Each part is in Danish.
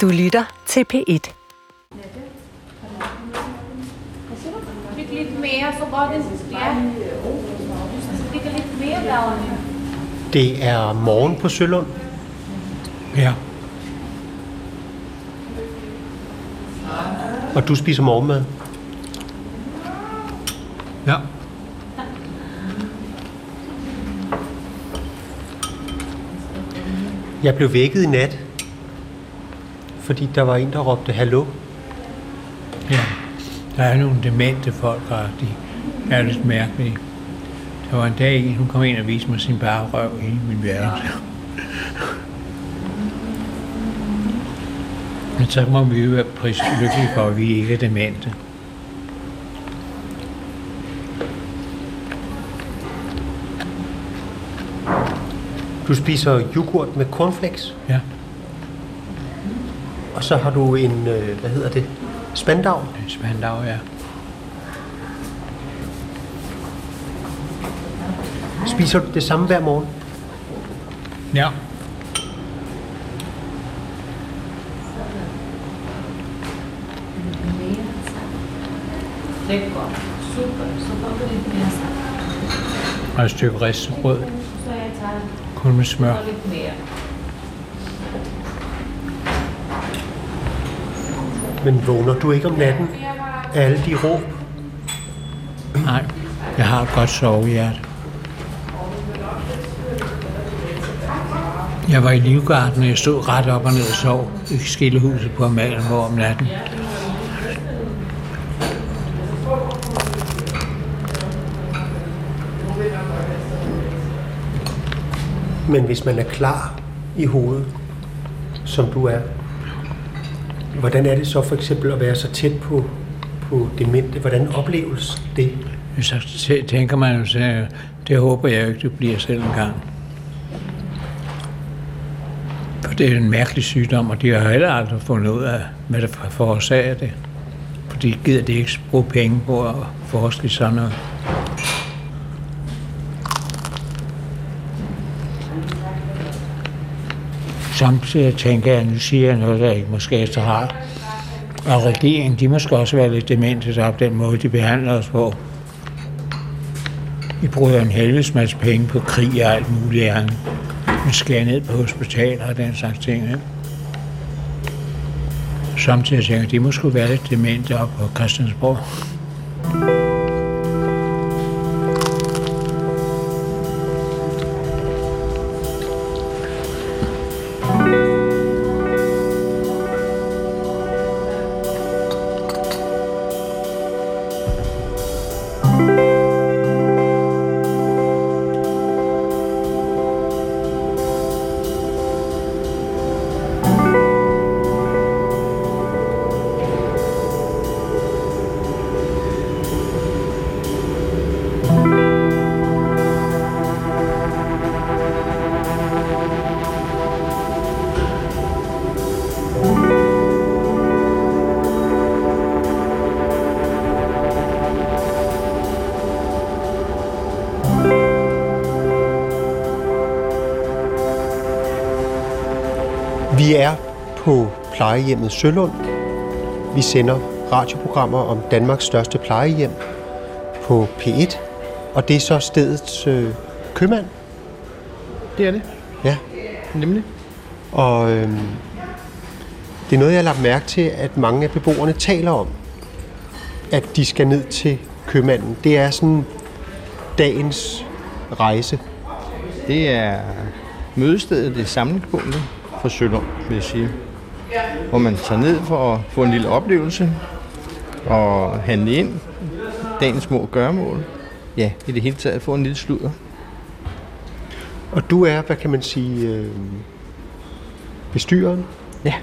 Du lytter til P1. Fik lidt mere, så går det. Ja. Så fik lidt mere Dagny. Det er morgen på Sølund. Ja. Og du spiser morgenmad. Ja. Jeg blev vækket i nat, fordi der var en, der råbte hallo. Ja. Der er nogle demente folk, og de er lidt mærkelige. Der var en dag, hun kom ind og viste mig sin bare røv i min værelse. Men så må vi jo være pris lykkelige for, at vi ikke er demente. Du spiser yoghurt med cornflakes, Ja, og så har du en, øh, hvad hedder det, spandau. en spandau, ja. Spiser du det samme hver morgen? Ja. Og et stykke ristet tager kun med smør. lidt mere. Men vågner du ikke om natten af alle de råb? Nej, jeg har et godt sovehjerte. Jeg var i Livgarden, og jeg stod ret op og ned og sov i skillehuset på Amalienborg om natten. Men hvis man er klar i hovedet, som du er, hvordan er det så for eksempel at være så tæt på, på demente? Hvordan opleves det? Så tænker man jo, så, det håber jeg jo ikke, det bliver selv engang. For det er en mærkelig sygdom, og de har heller aldrig fundet ud af, hvad der forårsager det. For de gider de ikke bruge penge på at forske i sådan noget. Samtidig tænker jeg, nu siger jeg noget, der ikke måske så har. Og regeringen, de måske også være lidt demente der på den måde, de behandler os på. Vi bruger en helvedes masse penge på krig og alt muligt andet. Vi skærer ned på hospitaler og den slags ting. Ikke? Samtidig tænker jeg, de må være lidt demente op på Christiansborg. Vi er på plejehjemmet Sølund. Vi sender radioprogrammer om Danmarks største plejehjem på P1. Og det er så stedets øh, købmand. Det er det, Ja. nemlig. Og øhm, det er noget, jeg har lagt mærke til, at mange af beboerne taler om, at de skal ned til købmanden. Det er sådan dagens rejse. Det er mødestedet, det er samlingspunktet for Sølund, vil jeg sige. Hvor man tager ned for at få en lille oplevelse og handle ind dagens små gøremål. Ja, i det hele taget få en lille sludder. Og du er, hvad kan man sige, øh, bestyreren, Ja,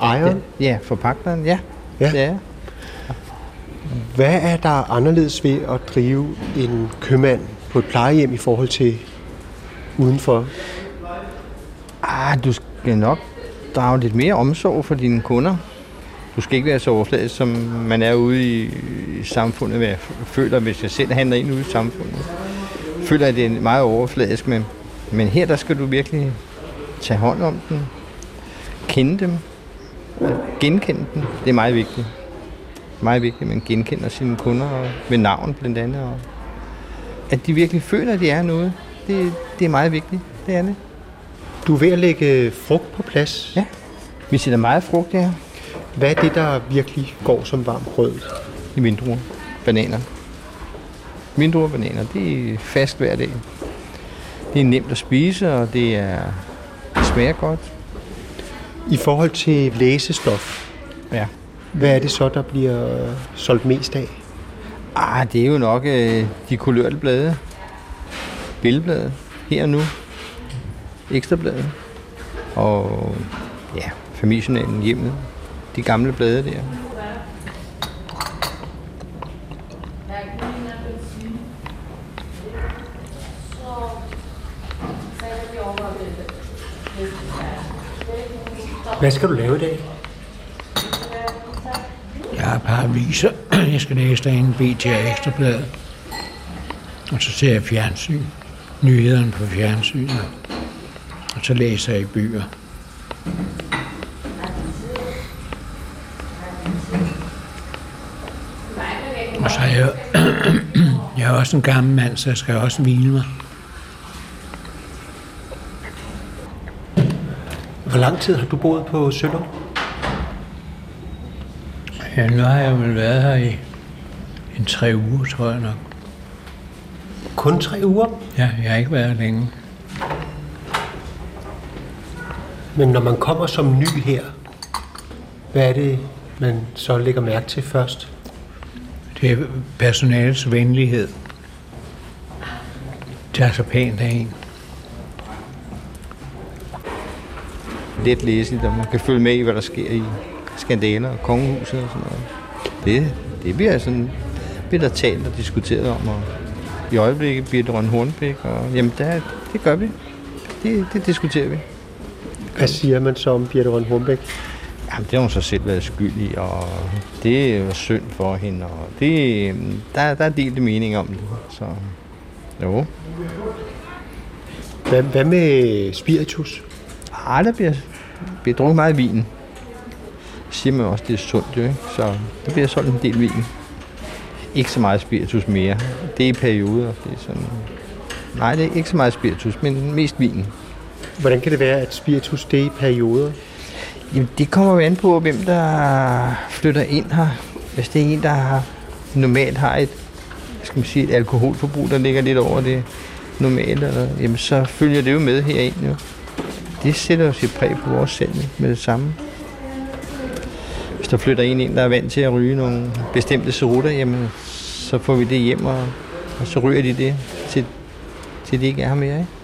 ejeren. ja, ja forpagteren, ja. Ja. Jeg. Hvad er der anderledes ved at drive en købmand på et plejehjem i forhold til udenfor? Ah, du skal nok drage lidt mere omsorg for dine kunder. Du skal ikke være så overfladisk, som man er ude i, i samfundet. Hvad jeg føler, hvis jeg selv handler ind ude i samfundet. Føler, at det er meget overfladisk, men, men her der skal du virkelig tage hånd om dem, kende dem, genkende dem. det er meget vigtigt. Meget vigtigt, at man genkender sine kunder og ved navn blandt andet. Og at de virkelig føler, at de er noget, det, det er meget vigtigt. Det er det. Du er ved at lægge frugt på plads. Ja. Vi sætter meget frugt her Hvad er det, der virkelig går som varmt brød? i vindruer. Bananer. Vindruer og bananer, det er fast hver dag. Det er nemt at spise, og det, er, det smager godt. I forhold til læsestof, Ja. hvad er det så, der bliver øh, solgt mest af? Ah, det er jo nok øh, de kulørte blade. Billedblade. Her og nu. Ekstrabladet. Og ja, familiejournalen hjemmet. De gamle blade der. Hvad skal du lave i dag? Jeg har et par aviser. Jeg skal læse derinde BT og Ekstrabladet. Og så ser jeg fjernsyn. Nyhederne på fjernsynet. Og så læser jeg i bøger. Og så er jeg, jeg er også en gammel mand, så jeg skal også hvile mig. Hvor lang tid har du boet på Sønder? Ja, nu har jeg vel været her i en tre uger, tror jeg nok. Kun tre uger. Ja, jeg har ikke været længe. Men når man kommer som ny her, hvad er det, man så lægger mærke til først? Det er personalets venlighed. Det er så pænt af en. Let læseligt, og man kan følge med i, hvad der sker i skandaler og kongehuset og sådan noget. Det, det bliver sådan, bliver der talt og diskuteret om, og i øjeblikket bliver det Røn Hornbæk, og jamen, der, det gør vi. Det, det diskuterer vi. Hvad siger man så om Birte Røn Hornbæk? Jamen, det har hun så selv været skyld i, og det er jo synd for hende, og det, der, der er delte mening om det. Så jo, Hvad, hvad med spiritus? Ej, der bliver, bliver drukket meget vin. Siger man også, det er sundt jo, ikke? Så der bliver solgt en del vin. Ikke så meget spiritus mere. Det er i perioder. Det er sådan... Nej, det er ikke så meget spiritus, men mest vin. Hvordan kan det være, at spiritus det er i perioder? Jamen, det kommer jo an på, hvem der flytter ind her. Hvis det er en, der har, normalt har et, skal man sige, et alkoholforbrug, der ligger lidt over det normale, eller, jamen, så følger det jo med herind. Jo. Det sætter jo sit præg på vores salg med det samme. Hvis der flytter en ind, der er vant til at ryge nogle bestemte cerutter, jamen, så får vi det hjem, og, og så ryger de det, til, til de ikke er her mere. Ikke?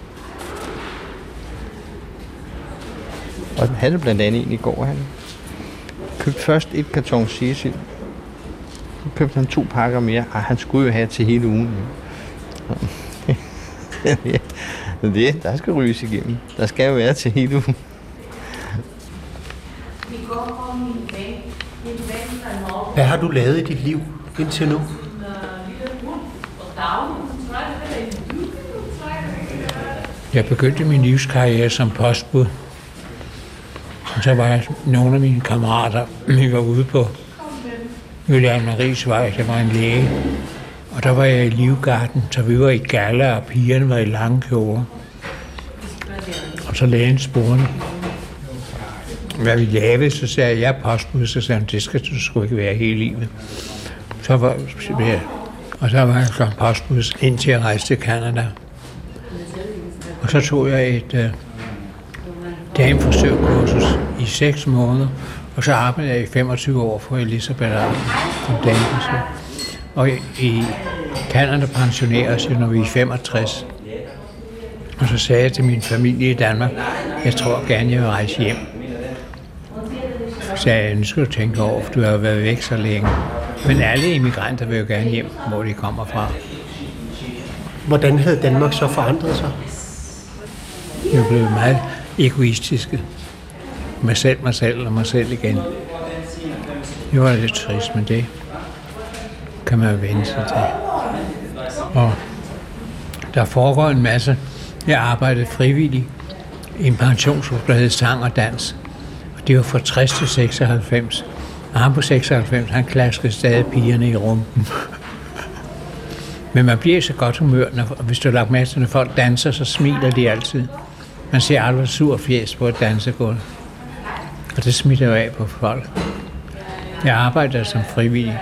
Og han havde blandt andet en i går. Han købte først et karton sigesyld. Så købte han to pakker mere. Ej, han skulle jo have til hele ugen. det, der skal ryges igennem. Der skal jo være til hele ugen. Hvad har du lavet i dit liv indtil nu? Jeg begyndte min livskarriere som postbud. Og så var jeg nogle af mine kammerater, vi var ude på Jylland Maries Vej, der var en læge. Og der var jeg i Livgarden, så vi var i gala, og pigerne var i lange kjoler. Og så lægen spurgte, hvad vi lavede, så sagde jeg, jeg er postbud, så sagde han, det skal du sgu ikke være hele livet. Så var, jeg, og så var jeg som postbud, indtil jeg rejste til Canada. Og så tog jeg et øh, dameforsøgkursus i 6 måneder, og så arbejdede jeg i 25 år for Elisabeth damefrisør. Og i, Canada pensioneres jeg, når vi er 65. Og så sagde jeg til min familie i Danmark, jeg tror gerne, jeg vil rejse hjem. Så sagde jeg, nu skal du tænke over, for du har været væk så længe. Men alle immigranter vil jo gerne hjem, hvor de kommer fra. Hvordan havde Danmark så forandret sig? Jeg blev meget egoistiske. Mig selv, mig selv og mig selv igen. Det var lidt trist, men det kan man jo vende sig til. Og der foregår en masse. Jeg arbejdede frivilligt i en pensionsklub, der hed Sang og Dans. Og Det var fra 60 til 96. Og ham på 96, han klaskede stadig pigerne i rumpen. Men man bliver så godt humør, når, hvis du har lagt mærke til, når folk danser, så smiler de altid. Man ser aldrig sur fjes på et dansegulv. Og det smitter jo af på folk. Jeg arbejder som frivillig.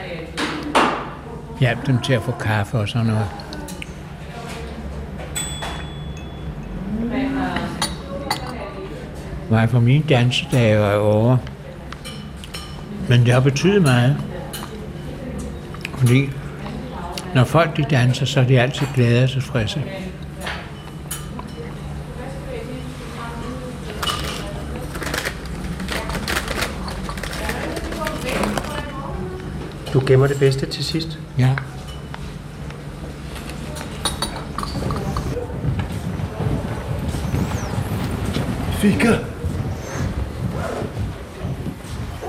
Hjælp dem til at få kaffe og sådan noget. Nej, for mine dansedage var over. Men det har betydet meget. Fordi når folk de danser, så er de altid glade og tilfredse. Gemmer det bedste til sidst. Ja. Fika.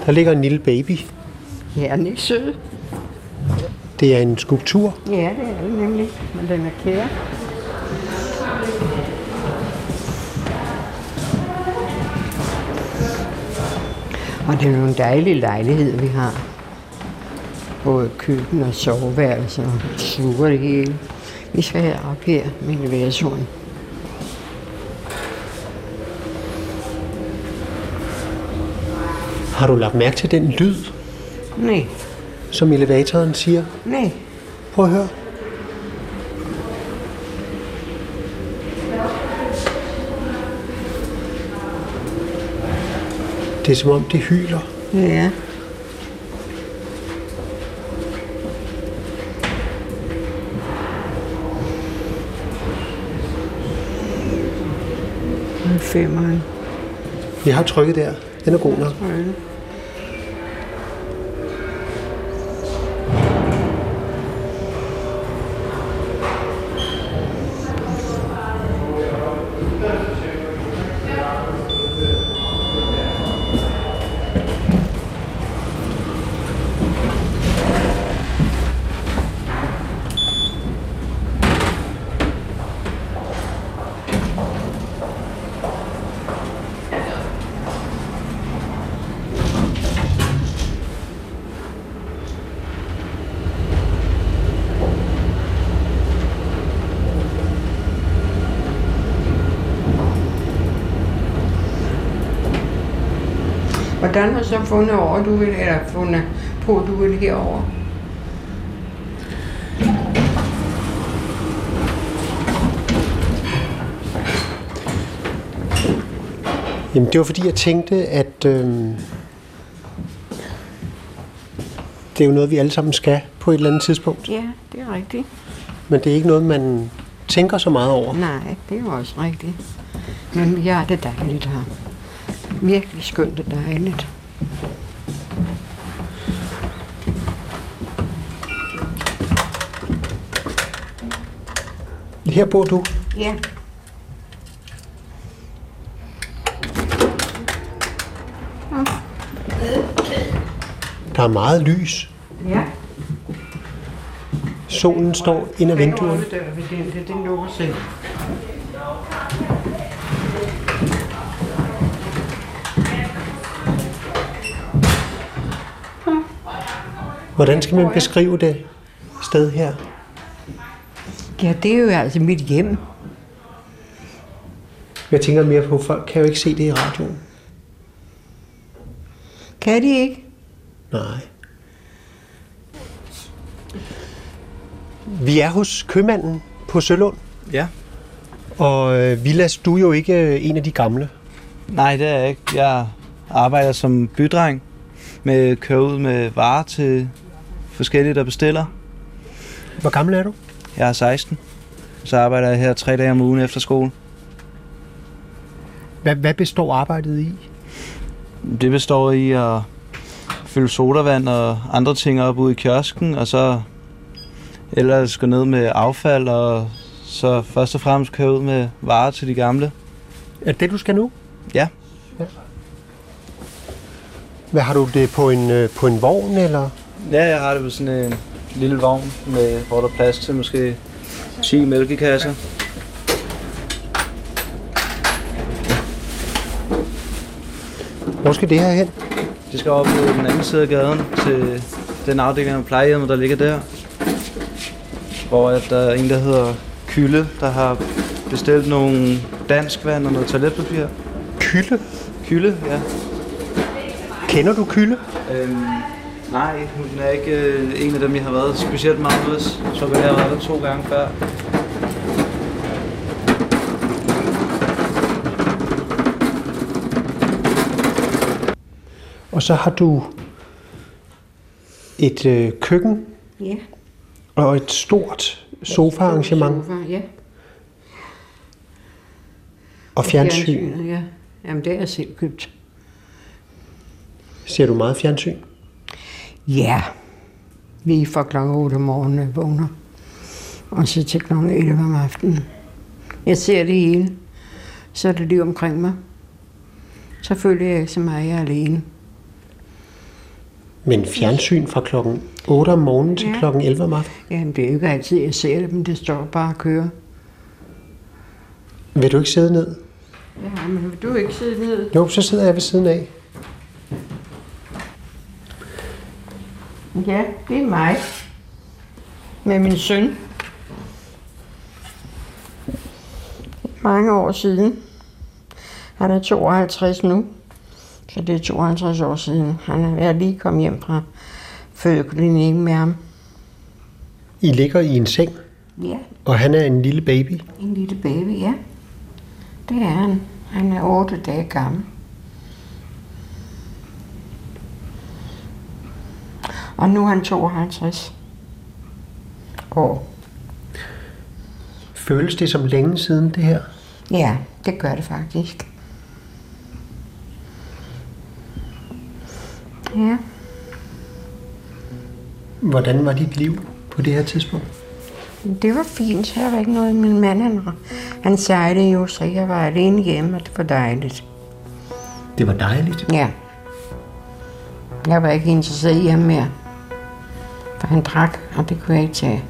Der ligger en lille baby. Ja, er den ikke sød? Det er en skulptur. Ja, det er den nemlig, men den er kære. Og det er jo en dejlig lejlighed, vi har. Både køkken og soveværelse og sluger det hele. Vi skal have op her med elevatoren. Har du lagt mærke til den lyd, Nej, som elevatoren siger? nej. Prøv at høre. Det er som om, det hyler. Ja. Femmeren. Jeg har trykket der. Den er god nok. Hvordan har du så fundet over, du vil, eller fundet på, du vil herover? Jamen, det var fordi, jeg tænkte, at øh, det er jo noget, vi alle sammen skal på et eller andet tidspunkt. Ja, det er rigtigt. Men det er ikke noget, man tænker så meget over. Nej, det er jo også rigtigt. Men ja, det er dejligt her. Virkelig skønt og dejligt. Her bor du. Ja. Der er meget lys. Ja. Solen står ind ad vinduet. Det er den, det, den Hvordan skal man beskrive det sted her? Ja, det er jo altså mit hjem. Jeg tænker mere på, folk kan jo ikke se det i radioen. Kan de ikke? Nej. Vi er hos købmanden på Sølund, Ja. og øh, Vilas, du er jo ikke øh, en af de gamle. Nej, det er jeg ikke. Jeg arbejder som bydreng med at køre ud med varer til forskellige, der bestiller. Hvor gammel er du? Jeg er 16. Så arbejder jeg her tre dage om ugen efter skole. Hvad, hvad består arbejdet i? Det består i at fylde sodavand og andre ting op ude i kiosken, og så ellers gå ned med affald, og så først og fremmest køre ud med varer til de gamle. Er det det, du skal nu? Ja. Hvad har du det på en, øh, på en vogn, eller? Ja, jeg har det på sådan en lille vogn, med, hvor der er plads til måske 10 mælkekasser. Hvor skal det her hen? Det skal op på den anden side af gaden til den afdeling af plejehjemmet, der ligger der. Hvor at der er en, der hedder Kylde, der har bestilt nogle danskvand og noget toiletpapir. Kylde? Kylde, ja. Kender du Kylde? Øhm, nej, hun er ikke øh, en af dem, jeg har været specielt meget hos. Så jeg har været der to gange før. Og så har du et øh, køkken Ja. og et stort sofaarrangement Sofa, ja. og fjernsyn. Fjernsynet, Ja. Jamen, det er jeg selv købt. Ser du meget fjernsyn? Ja. Lige fra kl. 8 om morgenen, jeg vågner. Og så til kl. 11 om aftenen. Jeg ser det hele. Så er det lige omkring mig. Så føler jeg ikke så meget, jeg er alene. Men fjernsyn fra klokken 8 om morgenen til Ja. klokken 11 om aftenen? Jamen, det er jo ikke altid, jeg ser det, men det står bare og kører. Vil du ikke sidde ned? Ja, men vil du ikke sidde ned? Jo, så sidder jeg ved siden af. Ja, det er mig. Med min søn. Mange år siden. Han er 52 nu. Så det er 52 år siden. Han er lige kommet hjem fra fødeklinikken med ham. I ligger i en seng, Ja, og han er en lille baby. en lille baby, ja. Det er han. Han er 8 dage gammel. Og nu er han 52 år. Føles det som længe siden det her? Ja, det gør det faktisk. Ja, Hvordan var dit liv på det her tidspunkt? det var fint. Her var ikke noget. Min mand, han, han sejlede jo, så jeg var alene hjemme, og det var dejligt. Det var dejligt. Ja. Jeg var ikke interesseret i ham mere. For han drak, og det kunne jeg ikke tage.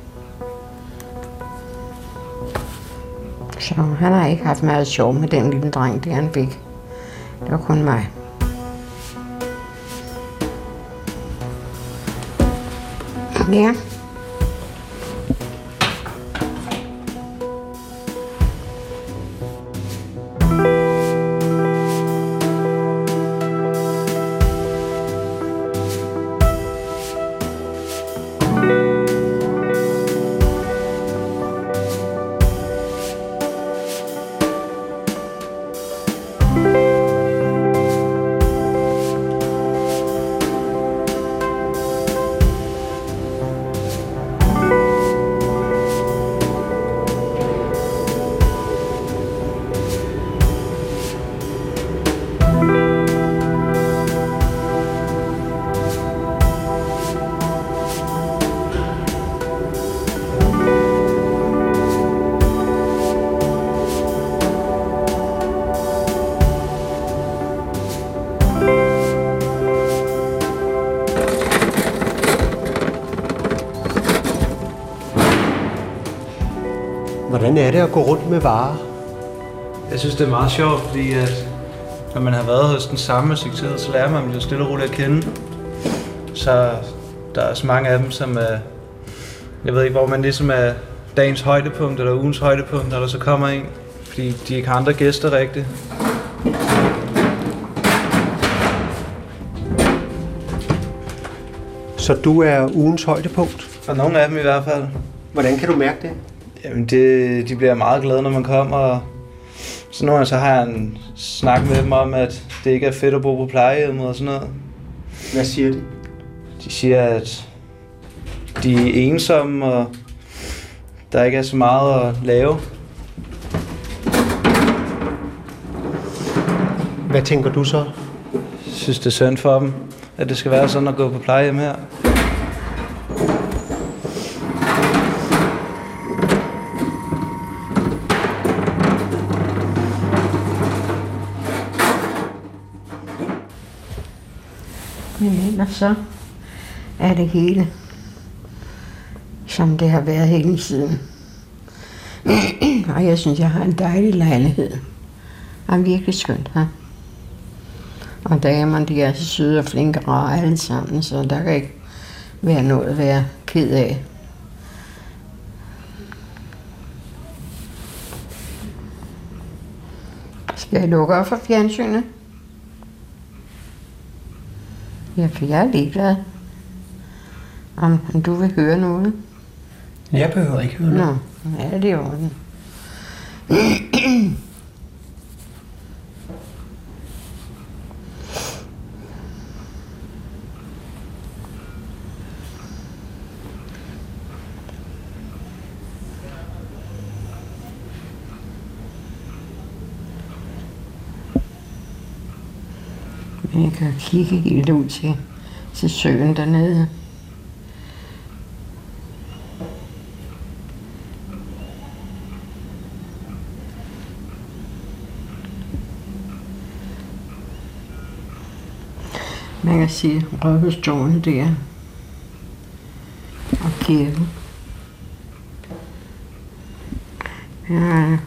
Så han har ikke haft meget sjov med den lille dreng, det han fik. Det var kun mig. Ja. Hvordan er det at gå rundt med varer? Jeg synes, det er meget sjovt, fordi at når man har været hos den samme tid, så lærer man dem jo stille og roligt at kende. Så der er også mange af dem, som er... Jeg ved ikke, hvor man ligesom er dagens højdepunkt eller ugens højdepunkt, når der så kommer en. Fordi de ikke har andre gæster rigtigt. Så du er ugens højdepunkt. For nogle af dem i hvert fald. Hvordan kan du mærke det? Jamen, det, de bliver meget glade, når man kommer. Og så nogle gange så har jeg en snak med dem om, at det ikke er fedt at bo på plejehjemmet og sådan noget. Hvad siger de? De siger, at de er ensomme, og der ikke er så meget at lave. Hvad tænker du så? Jeg synes, det er synd for dem, at det skal være sådan at gå på plejehjem her. Men så er det hele, som det har været hele tiden. og jeg synes, jeg har en dejlig lejlighed. Det er virkelig skønt her. Og damerne, de er så søde og flinke og rare alle sammen, så der kan ikke være noget at være ked af. Skal jeg lukke op for fjernsynet? Ja, for jeg er ligeglad. Om du vil høre noget? Jeg behøver ikke høre Nå, ja, det er i kan kigge helt ud til, til søen dernede. Man kan se Røbestående der. Og kirken. Ja,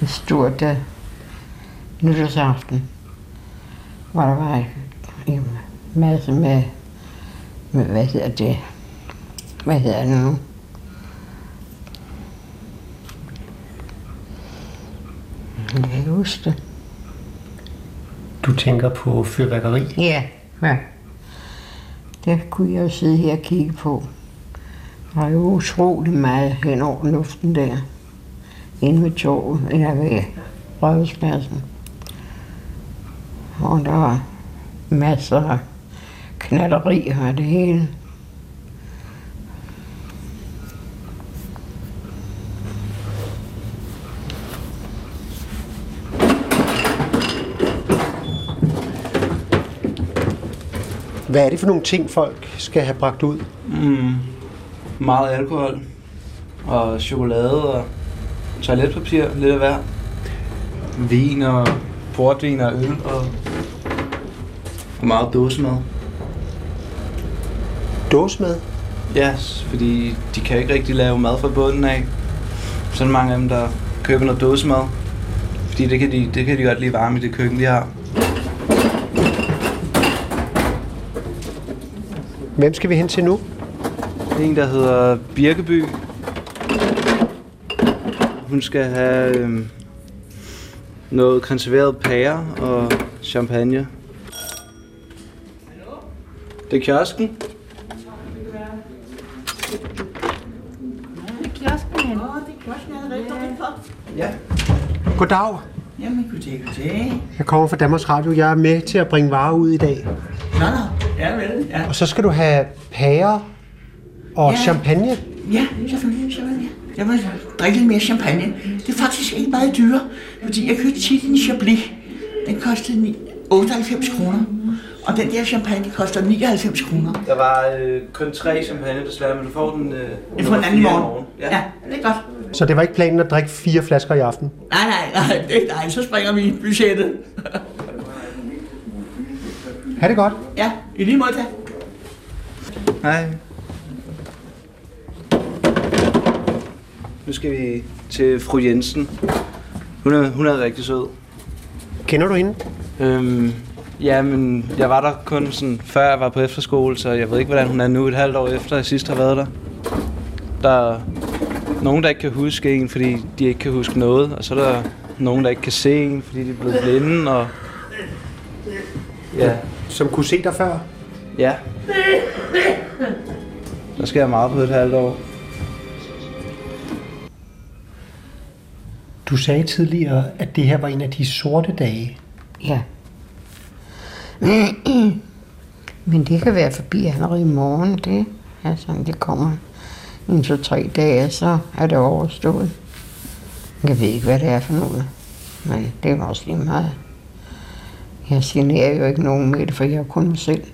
en stor dag. Nytårsaften. Hvor der var en masse med, med, hvad hedder det? Hvad hedder det nu? Jeg kan ikke huske det. Du tænker på fyrværkeri. Ja, ja. Det kunne jeg jo sidde her og kigge på. Der er jo utrolig meget hen over luften der. Inde ved toget, eller ved Rødhuspladsen. Og der var masser af knalderier og det hele. Hvad er det for nogle ting, folk skal have bragt ud? Mm, meget alkohol. Og chokolade og toiletpapir, lidt af hver. Vin og portvin og øl og, og meget dåsemad. Dåsemad? Ja, s- fordi de kan ikke rigtig lave mad fra bunden af. Så er der mange af dem, der køber noget dåsemad. Fordi det kan de, det kan de godt lide varme i det køkken, de har. Hvem skal vi hen til nu? En, der hedder Birkeby. Hun skal have øhm, noget konserveret pære og champagne. Det er kiosken. Ja. Goddag. Jamen, goddag, goddag. Jeg kommer fra Danmarks Radio. Jeg er med til at bringe varer ud i dag. Nå, nå. Ja, vel. Ja, Og så skal du have pærer og Ja. champagne. ja selvfølgelig, selvfølgelig. Jeg vil drikke lidt mere champagne. Det er faktisk ikke meget dyre, fordi jeg købte tit en Chablis. Den kostede ni- 98 kroner. Og den der champagne koster 99 kroner. Der var øh, kun tre champagne desværre, men du får den øh, Jeg får den anden i fire morgen. Ja. ja, det er godt. Så det var ikke planen at drikke fire flasker i aften. Nej, nej, nej, det, nej, så springer vi budgettet. Ha' det godt. Ja, i lige måde da. Hej. Nu skal vi til fru Jensen. Hun er, hun er rigtig sød. Kender du hende? Øhm, ja, men jeg var der kun sådan, før jeg var på efterskole, så jeg ved ikke, hvordan hun er nu et halvt år efter, jeg sidst har været der. Der er nogen, der ikke kan huske en, fordi de ikke kan huske noget, og så er der nogen, der ikke kan se en, fordi de er blevet blinde, og... Ja, Som kunne se dig før? ja. Der sker meget på et halvt år. Du sagde tidligere, at det her var en af de sorte dage. Ja. Men det kan være forbi allerede i morgen. Det altså, er sådan, det kommer en to tre dage, så er det overstået. Jeg ved ikke, hvad det er for noget. Men det er også lige meget. Jeg generer jo ikke nogen med det, for jeg er kun mig selv.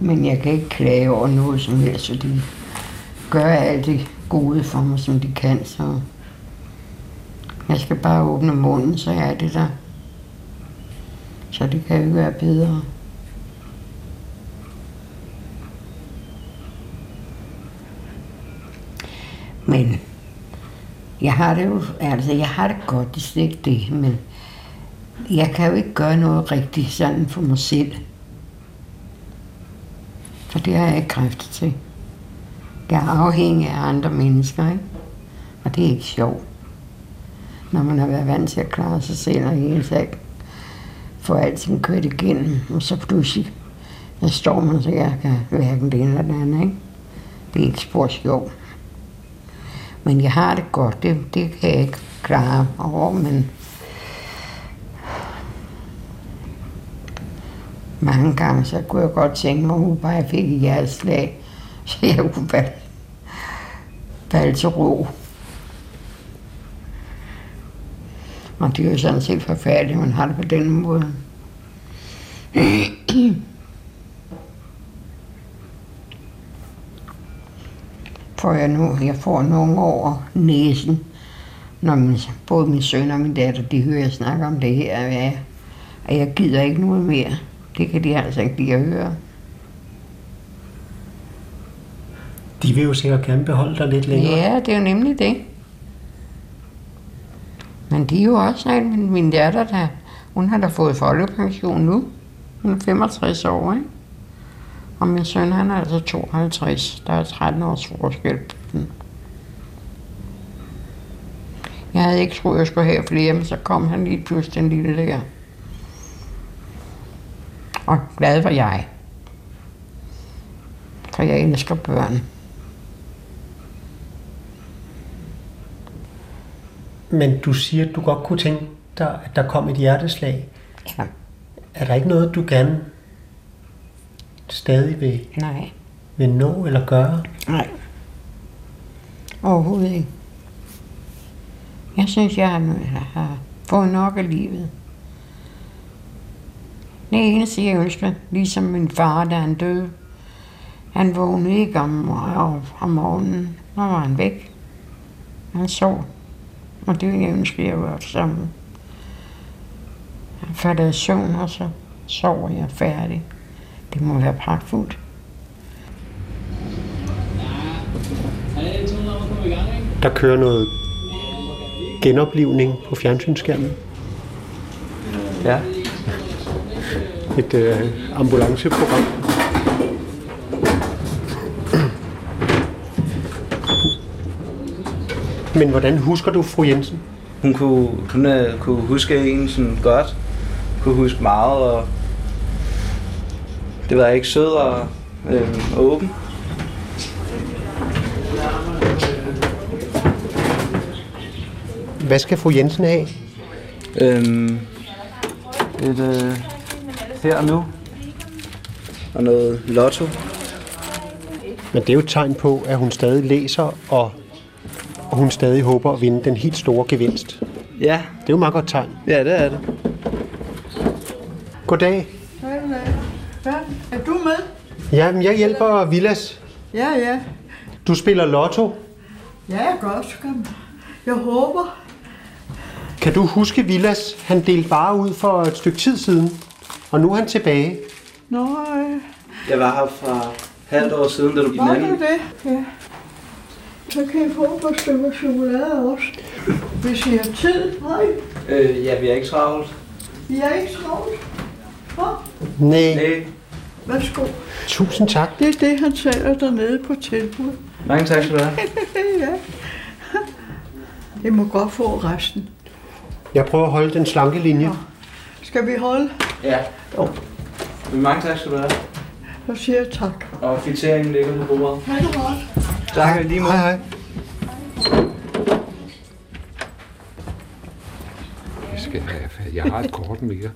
Men jeg kan ikke klage over noget som helst, så de gør alt det gode for mig, som de kan. Så jeg skal bare åbne munden, så er det der. Så det kan jo være bedre. Men jeg har det jo, altså jeg har det godt, det er slet ikke det, men jeg kan jo ikke gøre noget rigtigt sådan for mig selv. For det har jeg ikke kræfter til. Jeg er afhængig af andre mennesker, ikke? Og det er ikke sjovt. Når man har været vant til at klare sig selv og hele tiden få alting kørt igennem, og så pludselig, der står man, så jeg kan hverken det ene eller det andet, ikke? Det er ikke spor sjovt. Men jeg har det godt, det, det kan jeg ikke klare over, men mange gange, så kunne jeg godt tænke mig, at hun bare fik et hjerteslag, så jeg kunne falde, falde til ro. Og det er jo sådan set forfærdeligt, at man har det på den måde. får jeg nu, jeg får nogle over næsen, når min, både min søn og min datter, de hører jeg snakke om det her, at jeg, at jeg gider ikke noget mere. Det kan de altså ikke lide at høre. De vil jo sikkert gerne beholde dig lidt længere. Ja, det er jo nemlig det. Men de er jo også sådan, min, min datter, der, hun har da fået folkepension nu. Hun er 65 år, ikke? Og min søn, han er altså 52. Der er 13 års forskel på dem. Jeg havde ikke troet, jeg skulle have flere, men så kom han lige pludselig den lille der. Og glad var jeg. For jeg elsker børn. Men du siger, at du godt kunne tænke dig, at der kom et hjerteslag. Ja. Er der ikke noget, du gerne stadig vil, Nej. vil nå eller gøre? Nej. Overhovedet ikke. Jeg synes, jeg har, har fået nok af livet. Det eneste, jeg ønsker, ligesom min far, da han døde, han vågnede ikke om, om, om morgenen, så var han væk. Han sov. Og det ville jeg ønske, jeg var sammen. Han faldt i søvn, og så sover jeg færdig. Det må være pragtfuldt. Der kører noget genoplivning på fjernsynsskærmen. Ja. Et øh, ambulanceprogram. Men hvordan husker du fru Jensen? Hun kunne, hun øh, kunne huske en sådan godt. Kunne huske meget, og det var ikke sød og øh, åben. Hvad skal fru Jensen have? Øhm, et øh, her og nu. Og noget lotto. Men det er jo et tegn på, at hun stadig læser, og, og hun stadig håber at vinde den helt store gevinst. Ja, Det er jo et meget godt tegn. ja det er det. Goddag. Ja, er du med? Jamen, jeg hjælper Villas. Ja, ja. Du spiller lotto. Ja, også komme. Jeg håber. Kan du huske Villas? Han delte bare ud for et stykke tid siden, og nu er han tilbage. Nå, øh, Jeg var her for halvt år siden, da du gik var anden. det? Ja. Så kan I få et par stykker chokolade også. Hvis I har tid. Hej. Øh, ja, vi er ikke travlt. I er ikke travlt. Hå, Nej, Nej. værsgo. tusind tak. Det er det, han sælger dernede på tilbud. Mange tak skal du have. ja. I må godt få resten. Jeg prøver at holde den slanke linje. Skal vi holde? Ja. Men mange tak skal du have. Så siger jeg tak. Og kvitteringen ligger på bordet. Ha' det godt. Tak, lige måde. Hej, hej. Jeg skal have, jeg har et kort mere.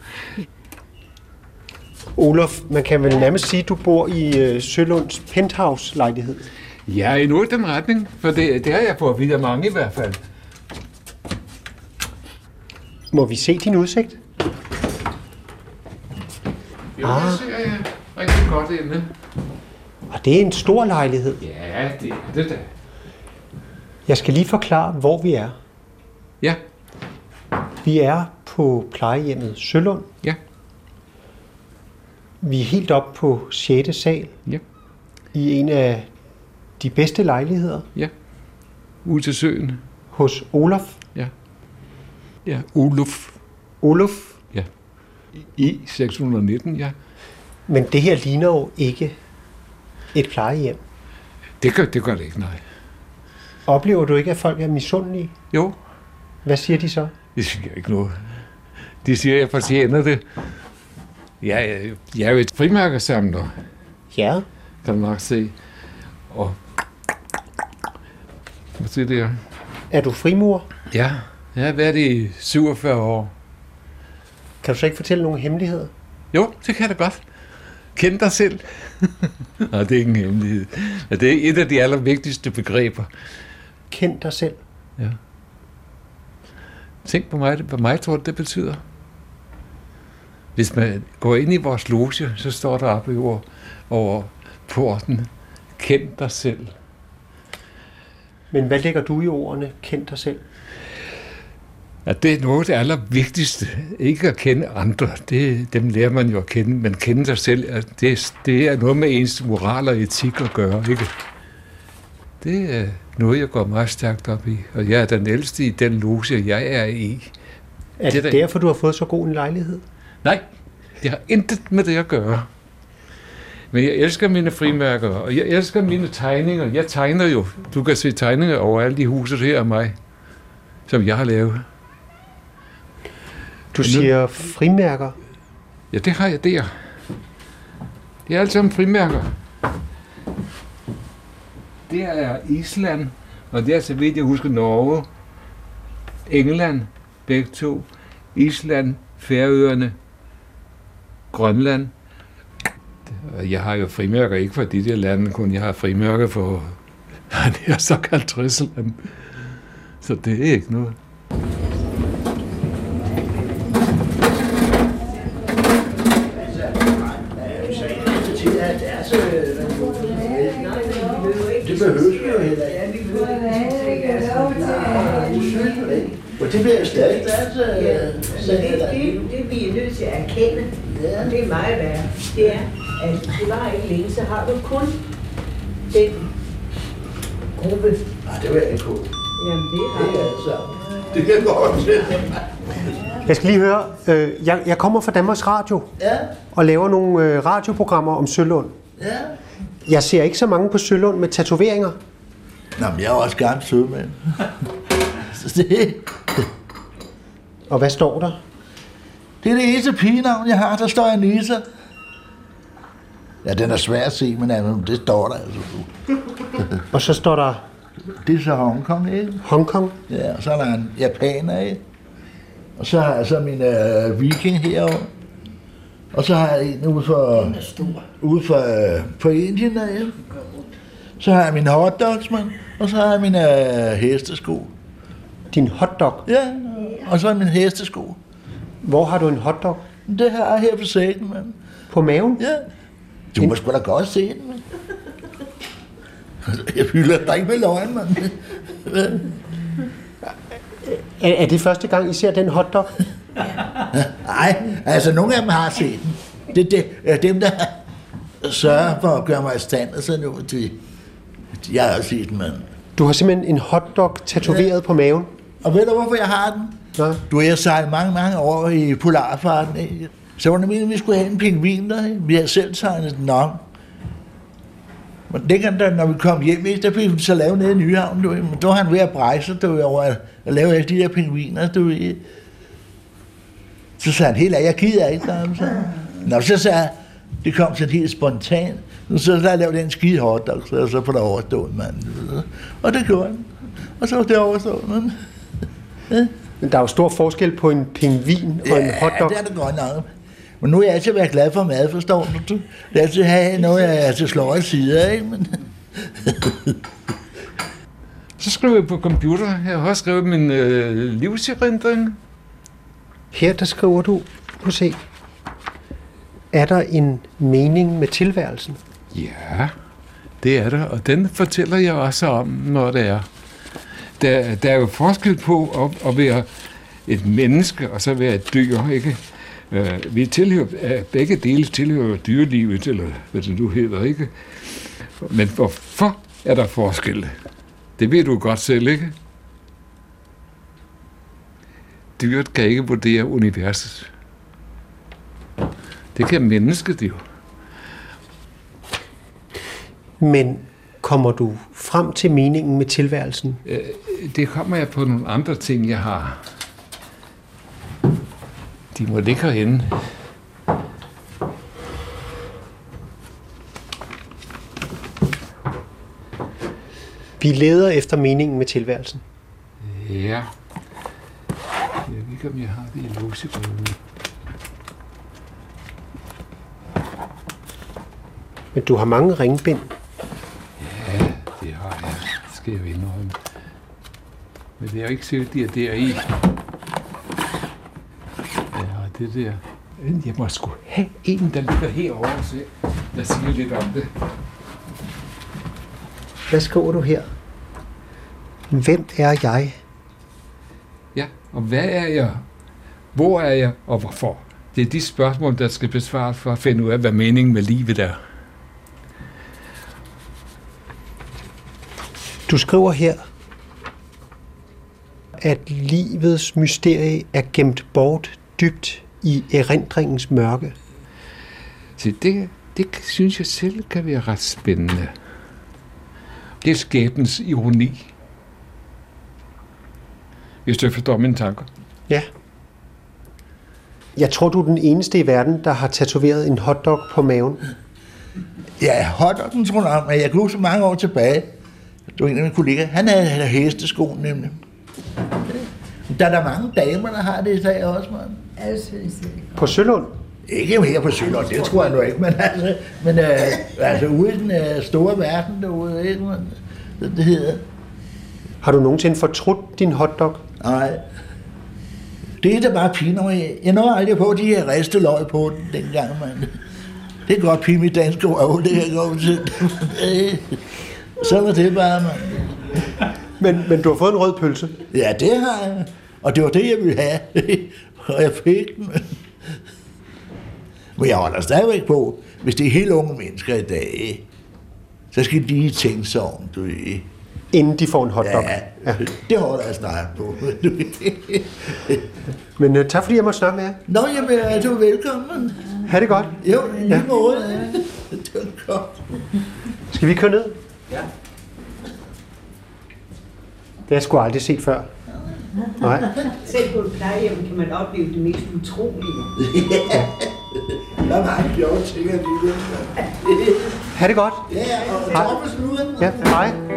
Olof, man kan vel nærmest sige, at du bor i øh, Sølunds penthouse-lejlighed. Jeg er i noget den retning, for det, det har jeg fået at vide af mange i hvert fald. Må vi se din udsigt? Jo, ah. det ser jeg rigtig godt inde. Og det er en stor lejlighed. Ja, det er det da. Jeg skal lige forklare, hvor vi er. Ja. Vi er på plejehjemmet Sølund. Ja. Vi er helt op på 6. sal. Ja. I en af de bedste lejligheder. Ja. Ude til søen. Hos Olaf. Ja. Ja, Oluf. Oluf i 619, ja. Men det her ligner jo ikke et plejehjem. Det gør det, gør det ikke, nej. Oplever du ikke, at folk er misundelige? Jo. Hvad siger de så? De siger ikke noget. De siger, at jeg fortjener det. Jeg, jeg, jeg er jo et frimærkersamler. Ja. Kan man nok se. Og... Hvad siger det her? Er du frimur? Ja. Jeg har været i 47 år. Kan du så ikke fortælle nogle hemmeligheder? Jo, det kan jeg da godt. Kend dig selv. Nej, det er ikke en hemmelighed. Det er et af de allervigtigste begreber. Kend dig selv. Ja. Tænk på mig, hvad mig tror du, det betyder. Hvis man går ind i vores loge, så står der oppe over, over porten, kend dig selv. Men hvad lægger du i ordene, kend dig selv? At det er noget af det allervigtigste. Ikke at kende andre, det, dem lærer man jo at kende, men kende sig selv, at det, det er noget med ens moral og etik at gøre, ikke? Det er noget, jeg går meget stærkt op i, og jeg er den ældste i den loge, jeg er i. Er det, da- derfor, du har fået så god en lejlighed? Nej, det har intet med det at gøre. Men jeg elsker mine frimærker, og jeg elsker mine tegninger. Jeg tegner jo. Du kan se tegninger over alle de huse her af mig, som jeg har lavet. Du siger frimærker. Ja, det har jeg der. Det er alt sammen frimærker. Det er Island, og det er så vidt jeg husker Norge, England, begge to, Island, Færøerne, Grønland. Jeg har jo frimærker ikke for de der lande, kun jeg har frimærker for det er såkaldt Ryssland. Så det er ikke noget. Det behøver vi jo heller ikke. Og det bliver stadig deres Ja, men det, det, det vi er nødt til at erkende, og det er meget værd, det er, at det var ikke længe, så har du kun den gruppe. Nej, det vil jeg ikke. Jamen det har Det er altså... Det kan godt til. Jeg skal lige høre, øh, jeg, jeg kommer fra Danmarks Radio Ja, og laver nogle øh, radioprogrammer om Sølund. ja. Jeg ser ikke så mange på Sølund med tatoveringer. Nå, men jeg er også gammel sødmand. Så det, Og hvad står der? det er det eneste pigenavn, jeg har. Der står Anissa. Ja, den er svær at se, men altså, det står der altså. Og så står der Det er så Hongkong, ikke? Hongkong. Ja, og så er der en japaner, ikke? Og så har jeg så min øh, viking herovre. Og så har jeg en ude for, ude for, øh, for Indien derhjemme. Så har jeg mine hotdogs, mand. Og så har jeg mine øh, hestesko. Din hotdog? Ja, og så min hestesko. Hvor har du en hotdog? Det har jeg her på sækken, mand. På maven? Ja. Du må sgu da godt se den, mand. Jeg hylder dig ikke med løgn, mand. Er, er det første gang, I ser den hotdog? Nej, altså nogle af dem har set den. Det, det er dem, der sørger for at gøre mig i stand, og så nu, de, jeg har også set den, mand. Du har simpelthen en hotdog tatoveret på maven? Og ved du, hvorfor jeg har den? Nej. Du har sejlet mange, mange år i Polarfarten. Ikke? Så var det meningen, at vi skulle have en pingvin der. Ikke? Vi har selv tegnet den om. Men dengang, der, når vi kom hjem, ikke, der fik vi så lavet nede i Nyhavn, du, men der var han ved at brejse du, over at, at lave alle de der pingviner, du ved. Så sagde han, helt af, jeg gider ikke, der, så. Nå, så sagde jeg, det kom sådan helt spontant. Nu så der lavede den skide hotdog, så, så på det overstået, mand. du ved. Og det gjorde han. Og så var det overstået, mand. Men der er jo stor forskel på en pingvin og en hotdog. Ja, det er det godt nok. Men nu er jeg altid været glad for mad, forstår du? Det er altid have noget, jeg altid slår af sider, ikke? Men... Så skriver jeg på computer. Jeg har også skrevet min øh, livserindring. Her der skriver du, du se, er der en mening med tilværelsen? Ja, det er der, og den fortæller jeg også om, når det er. Der, der er jo forskel på at, at være et menneske og så være et dyr, ikke? Øh, Vi tilhører, øh, begge dele tilhører dyrelivet, eller hvad det nu hedder, ikke? Men hvorfor er der forskel? Det ved du godt selv, ikke? Dyret kan ikke vurdere universet. Det kan mennesket jo. Men kommer du frem til meningen med tilværelsen? Det kommer jeg på nogle andre ting, jeg har. De må ligge herinde. Vi leder efter meningen med tilværelsen. Ja. Jeg ved ikke, om jeg har det i låsebrødet. Men du har mange ringbind. Ja, det har jeg. Det skal jeg indrømme. Men det er jo ikke sikkert, de er deri. Ja, og det der... Jeg må sgu have en, der ligger herovre, så jeg siger lidt om det. Hvad skriver du her? Hvem er jeg? Ja, og hvad er jeg? Hvor er jeg, og hvorfor? Det er de spørgsmål, der skal besvares for at finde ud af, hvad meningen med livet er. Du skriver her, at livets mysterie er gemt bort dybt i erindringens mørke. Så det, det synes jeg selv kan være ret spændende. Det er skæbens ironi. Hvis du forstår mine tanker. Ja. Jeg tror, du er den eneste i verden, der har tatoveret en hotdog på maven. Ja, hotdoggen tror jeg, men jeg kan huske mange år tilbage. Det var en af mine kollegaer. Han havde, havde hestesko nemlig. Der er der mange damer, der har det i dag også, mand. Altså, På Sølund? Ikke her på Sølund, det tror jeg nu ikke, men altså, men, øh, altså ude i den øh, store verden derude, ikke, man, det, det hedder. Har du nogensinde fortrudt din hotdog? Nej. Det er da bare piner mig. Jeg når aldrig på, at de her riste løg på den dengang, mand. Det er godt pige mit danske røv, det kan jeg godt til. Sådan er det bare, mand. Men, men du har fået en rød pølse? Ja, det har jeg. Og det var det, jeg ville have. Og jeg fik den. Men jeg holder stadigvæk på, hvis det er helt unge mennesker i dag, så skal de lige tænke sig om, du ved. Inden de får en hotdog? Ja, ja. det holder jeg snart på. Men uh, tak fordi jeg måtte snakke med jer. Nå, jamen, er du velkommen. Ha' det godt. Jo, i lige Ja. måde. Det var godt. Skal vi køre ned? Ja. Det har jeg sgu aldrig set før. Nej. Selv på et plejehjem kan man opleve det mest utrolige. Der er mange sjove ting at lide. Ha' det godt. Ja, og Hej. tak for snuden. Ja, hej.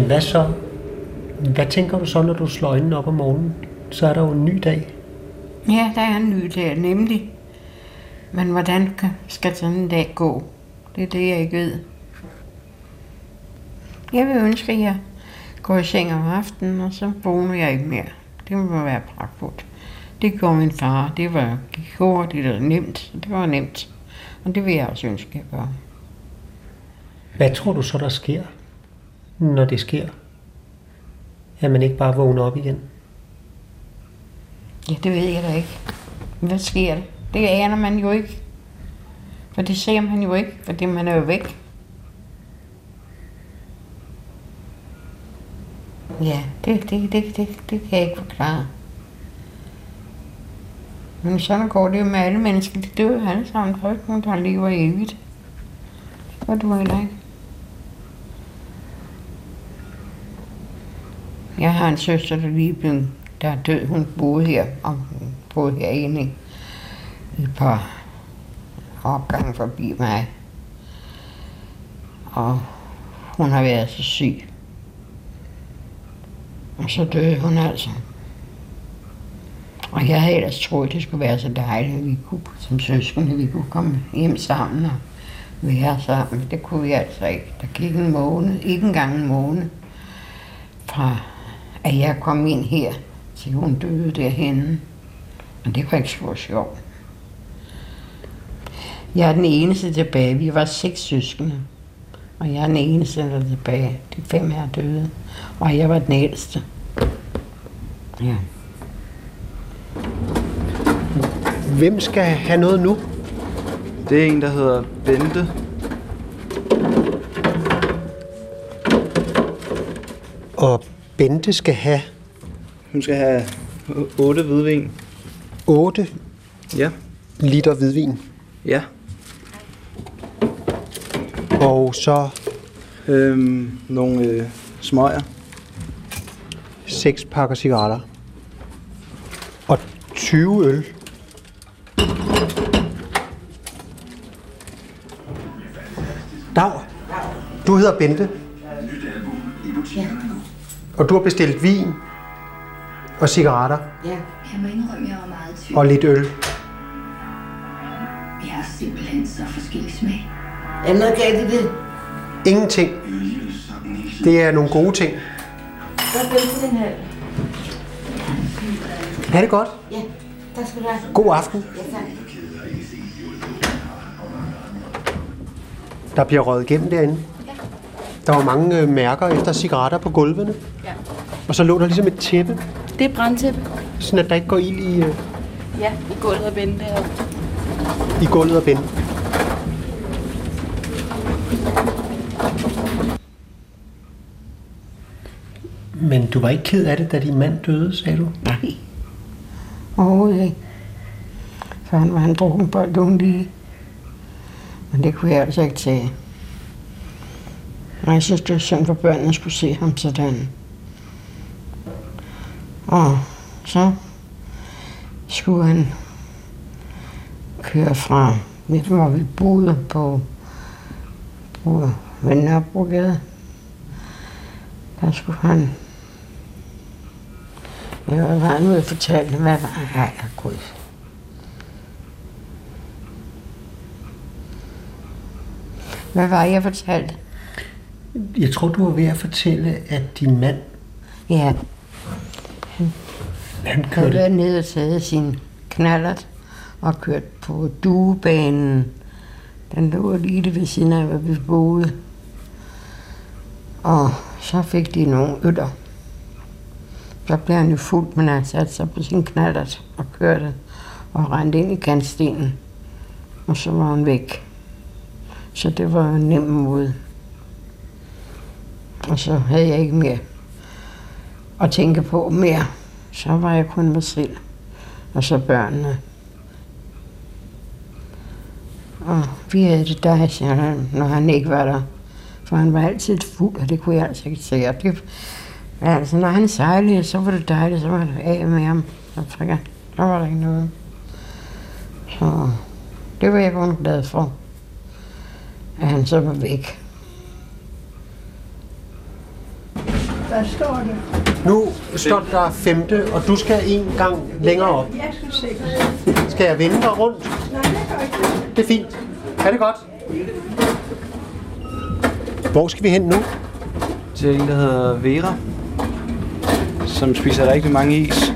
Men hvad så? Hvad tænker du så, når du slår øjnene op om morgenen? Så er der jo en ny dag. Ja, der er en ny dag, nemlig. Men hvordan skal sådan en dag gå? Det er det, jeg ikke ved. Jeg vil ønske, at jeg går i seng om aftenen, og så vågner jeg ikke mere. Det må være pragtfuldt. Det gjorde min far. Det var gik hurtigt og nemt. Det var nemt. Og det vil jeg også ønske, at jeg gør. Hvad tror du så, der sker, når det sker? At man ikke bare vågner op igen? Ja, det ved jeg da ikke. Hvad sker der? Det aner man jo ikke. For det ser man jo ikke, fordi man er jo væk. Ja, det, det, det, det, det kan jeg ikke forklare. Men sådan går det jo med alle mennesker. De dør alle sammen. Der er ikke nogen, der lever evigt. Og du heller ikke. Jeg har en søster, der lige blev, der er død. Hun boede her, og hun boede herinde i et par opgange forbi mig. Og hun har været så syg. Og så døde hun altså. Og jeg havde ellers troet, det skulle være så dejligt, at vi kunne, som søskende, vi kunne komme hjem sammen og være sammen. Det kunne vi altså ikke. Der gik en måned, ikke engang en måned, fra at jeg kom ind her, til hun døde derhenne. Men det var ikke så sjovt. Jeg er den eneste tilbage. Vi var seks søskende. Og jeg er den eneste, der er tilbage. De fem er døde. Og jeg var den ældste. Ja. Hvem skal have noget nu? Det er en, der hedder Bente. Og Bente skal have Hun skal have 8 hvidvin. 8 Ja. liter hvidvin. Ja. Og så Øhm, nogle øh, smøger. 6 pakker cigaretter. Og 20 øl. Dag. Du hedder Bente. Og du har bestilt vin og cigaretter ja. Jeg må indrømme, jeg var meget tyk. og lidt øl. Vi har simpelthen så forskellig smag. Er noget galt i det? Ingenting. Det er nogle gode ting. Hvad er den her? Ha' det godt. Ja, der skal du have. God aften. Ja, tak. Der bliver røget igennem derinde. Der var mange øh, mærker efter cigaretter på gulvene. Og så lå der ligesom et tæppe, Det er brandtæppe. sådan at der ikke går ild i, øh, Ja, i gulvet og vente her. i gulvet og binde. Men du var ikke ked af det, da din mand døde, sagde du? Nej. Overhovedet ikke. For han var en drukkenbold, ung lige. Men det kunne jeg altså ikke tage. Og jeg synes, det var synd for børnene skulle se ham sådan. Og så skulle han køre fra, du, hvor vi boede på, på ved Nørrebrogade. Der skulle han hvad var han ude og fortælle? Hvad var han? Ej, gud. Hvad var jeg fortalte? Jeg tror, du var ved at fortælle, at din mand, Ja, havde kørte... nede og taget sin knallert og kørt på duebanen. Den lå lige ved siden af, hvor vi boede. Og så fik de nogle øtter. Så blev han jo fuld, men han satte sig på sin knallert og kørte og rendte ind i kantstenen. Og så var hun væk. Så det var en nem måde. Og så havde jeg ikke mere at tænke på mere. Så var jeg kun mig selv. Og så børnene. Og vi havde det dejligt, når han ikke var der. For han var altid fuld, og det kunne jeg altså ikke se. Og det, altså, når han sejlede, så var det dejligt, så var det af med ham. Så, fik jeg, så var der ikke noget. Så det var jeg kun glad for, at han så var væk. Hvad står der? Nu står der femte, og du skal en gang længere op. Jeg skal jeg vende dig rundt? Nej, det gør ikke. Det er fint. Ha' det godt. Hvor skal vi hen nu? Til en, der hedder Vera, som spiser rigtig mange is.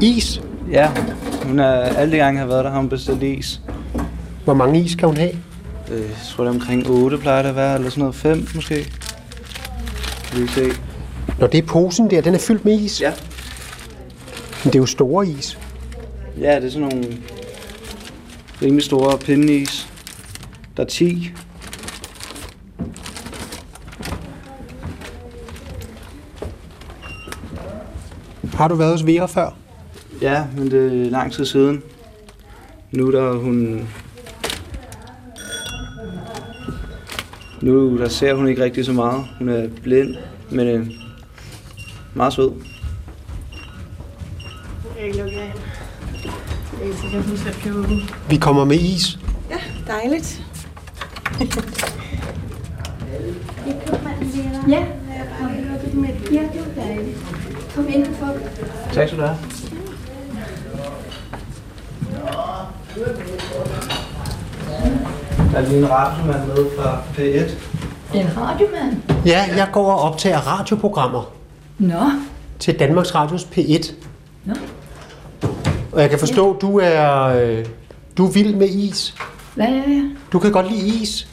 Is? Ja, hun er alle de gange, jeg har været der, har hun bestilt is. Hvor mange is kan hun have? Øh, jeg tror, det er omkring 8 plejer det at være, eller sådan noget 5 måske. Kan vi se. Når det er posen der, den er fyldt med is? Ja. Men det er jo store is. Ja, det er sådan nogle rimelig store pindeis. Der er 10. Har du været hos Vera før? Ja, men det er lang tid siden. Nu der hun... Nu der ser hun ikke rigtig så meget. Hun er blind, men øh, meget sød. Vi kommer med is. Ja, dejligt. Ja? Ja, det var dejligt. Kom ind og få Tak skal du have. Der er lige en radiomand med fra P1. En radiomand? Ja, jeg går og optager radioprogrammer Nå, til Danmarks Radios P1. Nå. Og jeg kan forstå, du er, øh, du er vild med is. hvad er jeg? Du kan godt lide is.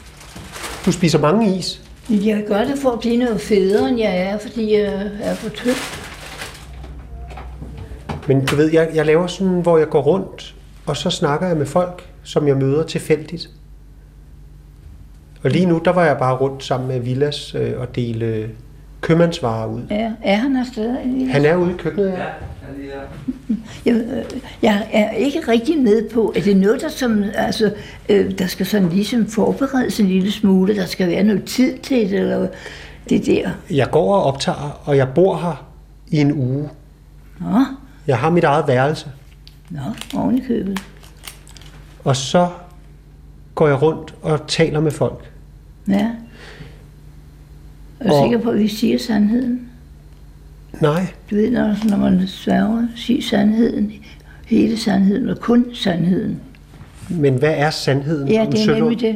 Du spiser mange is. Jeg gør det for at blive noget federe, end jeg er, fordi jeg er for tynd. Men du ved, jeg, jeg laver sådan, hvor jeg går rundt, og så snakker jeg med folk, som jeg møder tilfældigt. Og lige nu, der var jeg bare rundt sammen med Villas øh, og dele købmandsvarer ud. Er, er han afsted? Elias? Han er ude i køkkenet, ja. Jeg, øh, jeg er ikke rigtig med på, at det er noget, der, som, altså, øh, der skal sådan ligesom forberedes en lille smule. Der skal være noget tid til det, eller det der. Jeg går og optager, og jeg bor her i en uge. Nå, Jeg har mit eget værelse, nå, oven i købet. og så går jeg rundt og taler med folk. Ja. Er du Og- sikker på, at vi siger sandheden? Nej, Du ved, når, når man sværger, siger sandheden, hele sandheden og kun sandheden. men hvad er sandheden Ja, om det er Sølund? nemlig det.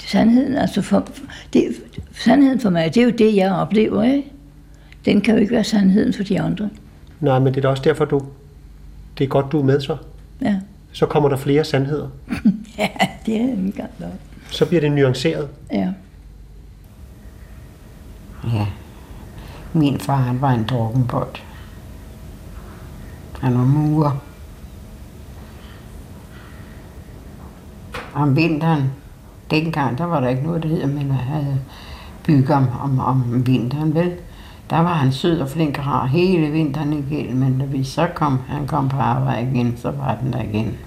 det sandheden, altså for, det, sandheden for mig, det er jo det, jeg oplever, ikke? Den kan jo ikke være sandheden for de andre. Nej, men det er også derfor, du... Det er godt, du er med så. Ja, Så kommer der flere sandheder. ja det er en gang nok. Så bliver det nuanceret. Ja. Ja. Min far, han var en drukkenbold. Han var murer. Om vinteren, dengang, der var der ikke noget, der hedder, men jeg havde bygget om, om, om vinteren, vel? Der var han sød og flink og rar hele vinteren igennem, men da vi så kom, han kom på arbejde igen, så var den der igen.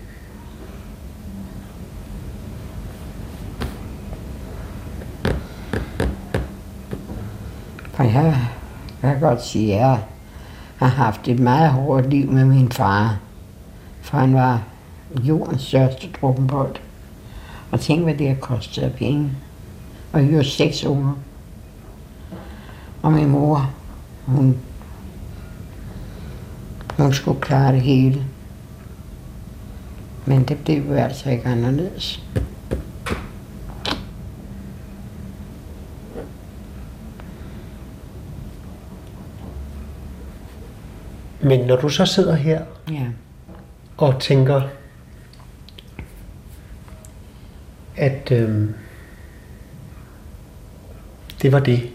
For jeg, kan godt sige, at jeg har haft et meget hårdt liv med min far. For han var jordens største drukkenbold. Og tænk, hvad det har kostet af penge. Og jeg var seks unger. Og min mor, hun, hun skulle klare det hele. Men det blev jo altså ikke anderledes. Men når du så sidder her Ja. og tænker, at øhm, det var det.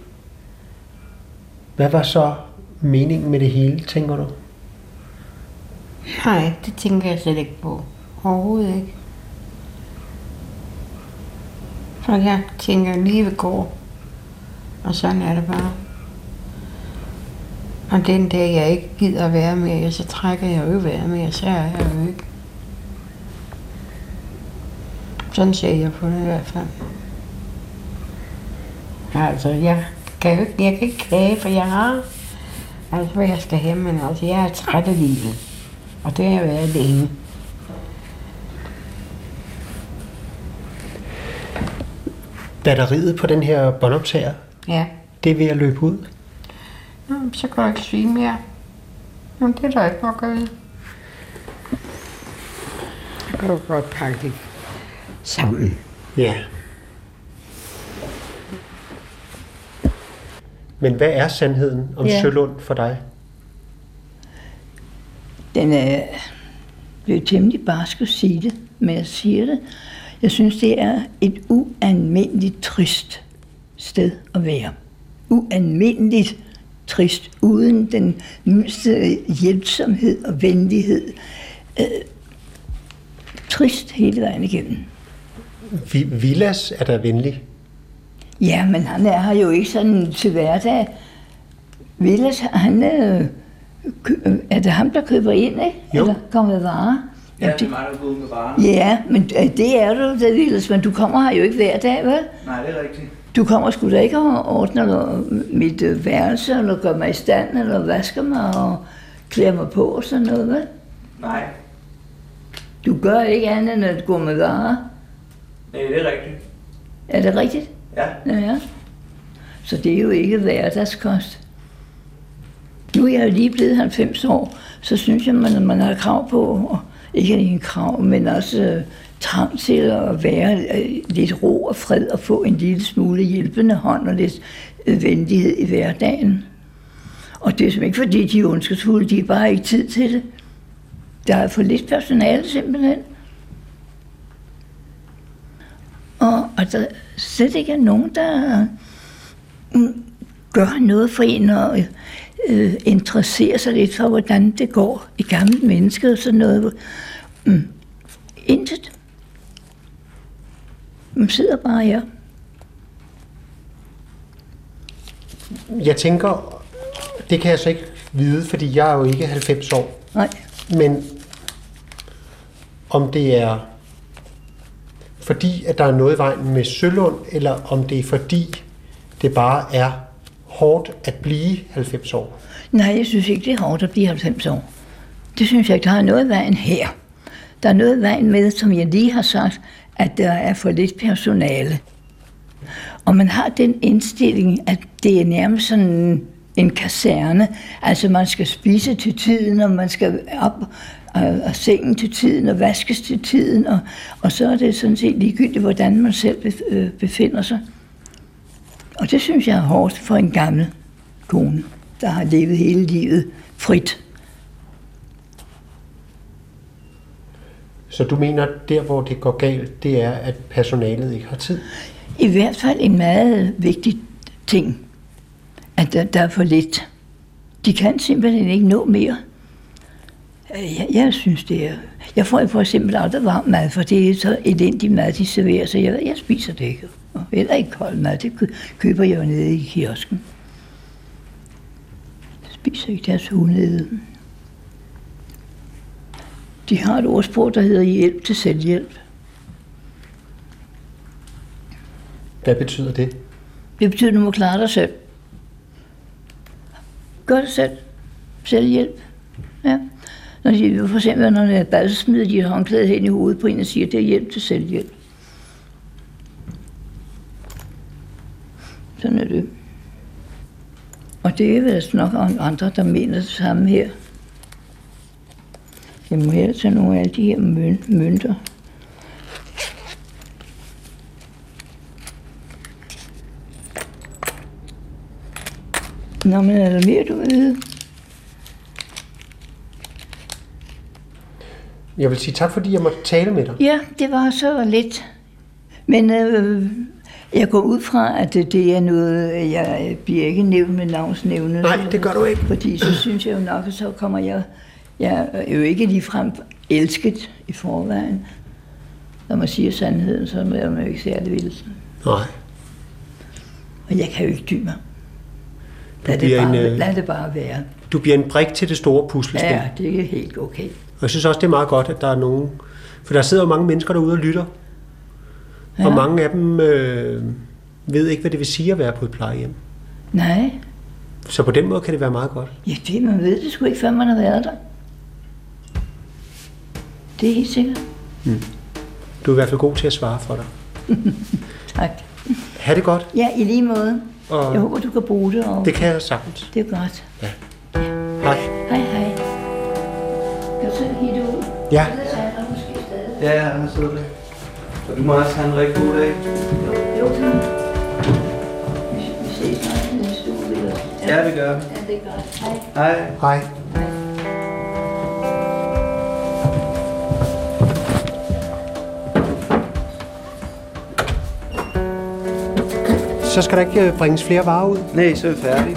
Hvad var så meningen med det hele, tænker du? Nej, det tænker jeg slet ikke på. Overhovedet ikke. For jeg tænker, at livet går. Og sådan er det bare. Og den dag, jeg ikke gider at være mere, så trækker jeg jo ikke være mere, så er jeg jo ikke. Sådan ser jeg på det i hvert fald. Altså, jeg kan jo ikke, jeg kan ikke klage, for jeg har altså, hvad jeg skal have, men altså, jeg er træt af livet. Og det har jeg været længe. Batteriet på den her båndoptager, Ja. det er ved at løbe ud. Nå, så kan du ikke svine mere. Jamen, det er der ikke noget at. Så kan du godt pakke det sammen. Ja. Men hvad er sandheden om Ja. ja. Sølund for dig? Den er blevet temmelig barsk at sige det, men jeg siger det. Jeg synes, det er et ualmindeligt trist sted at være. Ualmindeligt trist, uden den mindste hjælpsomhed og venlighed. Øh, trist hele vejen igennem. Vi, Villas er der venlig. Ja, men han er her jo ikke sådan til hverdag. Villas, han, øh, kø- er det ham, der køber ind, ikke? Jo. Eller kommer med varer? Ja, det er mig, der går med varen. Ja, men øh, det er du, det Lilles, men du kommer her jo ikke hver dag, vel? Nej, det er rigtigt. Du kommer sgu da ikke og ordner noget- mit øh, værelse, eller gør mig i stand, eller vasker mig og klæder mig på og sådan noget, vel? Nej, Du gør ikke andet end at gå med varer. nej, det er rigtigt. Er det rigtigt? Ja. Ja. Så det er jo ikke hverdagskost. Nu er jeg lige blevet 90 år, så synes jeg, man, man har krav på, og ikke en krav, men også øh, trang til at være øh, lidt ro og fred og få en lille smule hjælpende hånd og lidt øh, venlighed i hverdagen. Og det er simpelthen ikke fordi, de er ondskabsfulde, de har bare ikke tid til det. Der er for lidt personale simpelthen. Og, og der slet ikke er nogen, der mm, gør noget for en og øh, interesserer sig lidt for, hvordan det går i gamle mennesker og sådan noget. Mm. Intet. Man sidder bare her. Jeg tænker, det kan jeg så ikke vide, fordi jeg er jo ikke 90 år. Nej. Men om det er fordi, at der er noget i vejen med Sølund, eller om det er fordi, det bare er hårdt at blive 90 år. Nej, jeg synes ikke, det er hårdt at blive 90 år. Det synes jeg ikke, der er noget i vejen her. Der er noget i vejen med, som jeg lige har sagt, at der er for lidt personale. Og man har den indstilling, at det er nærmest sådan en kaserne. Altså man skal spise til tiden, og man skal op øh, og, sengen til tiden, og vaskes til tiden, og, og så er det sådan set ligegyldigt, hvordan man selv øh, befinder sig. Og det synes jeg er hårdt for en gammel kone, der har levet hele livet frit. Så du mener, der hvor det går galt, det er, at personalet ikke har tid? I hvert fald en meget vigtig ting, at der, der er for lidt. De kan simpelthen ikke nå mere. Øh, jeg, jeg synes, det er... Jeg får for eksempel aldrig varm mad, for det er så elendig mad, de serverer, så jeg, jeg spiser det ikke. Og heller ikke kold mad, det køber jeg jo nede i kiosken. Jeg spiser ikke deres hunde. De har et ordsprog, der hedder hjælp til selvhjælp. Hvad betyder det? Det betyder, at du må klare dig selv. Gør det selv. Selvhjælp. Ja. Når de, for eksempel, når jeg bad, så smider de et håndklæde hen i hovedet på en og siger, at det er hjælp til selvhjælp. Sådan er det. Og det er vel altså nok andre, der mener det samme her. Jeg må hellere tage nogle af de her møn- mønter. Nå, men er der mere, du vil vide? Jeg vil sige tak, fordi jeg måtte tale med dig. Ja, det var så lidt. Men øh, jeg går ud fra, at det, det er noget, jeg bliver ikke nævnt med navnsnævnet. Nej, det gør du ikke. Fordi så synes jeg jo nok, at så kommer jeg... Jeg er jo ikke ligefrem elsket i forvejen. Når man siger sandheden, så er man jo ikke særlig vild. Nej. Og jeg kan jo ikke dy mig. Lad det, bare, en, øh, lad det bare være. du bliver en brik til det store puslespil. Ja, det er helt okay. Og jeg synes også, det er meget godt, at der er nogen... For der sidder jo mange mennesker derude og lytter. Ja. Og mange af dem øh, ved ikke, hvad det vil sige at være på et plejehjem. Nej, Så på den måde kan det være meget godt. ja, det, man ved det sgu ikke, før man har været der. Det er helt sikkert. Mm. Du er i hvert fald god til at svare for dig. Tak. Ha' det godt. Ja, i lige måde. Og Jeg håber, du kan bruge det. Og Det kan jeg sagtens. Det er godt. Hej. Hej, hej. Kan du så hitte ud? Ja. Er. Ja, ja, han sidder der. Og du må også have en rigtig god dag. Jo, tak. Vi, ses snart næste uge. Ja, det gør vi. Ja, det er godt. Hej. Hej. Hej. Så skal der ikke øh, bringes flere varer ud? Nej, så er vi færdige.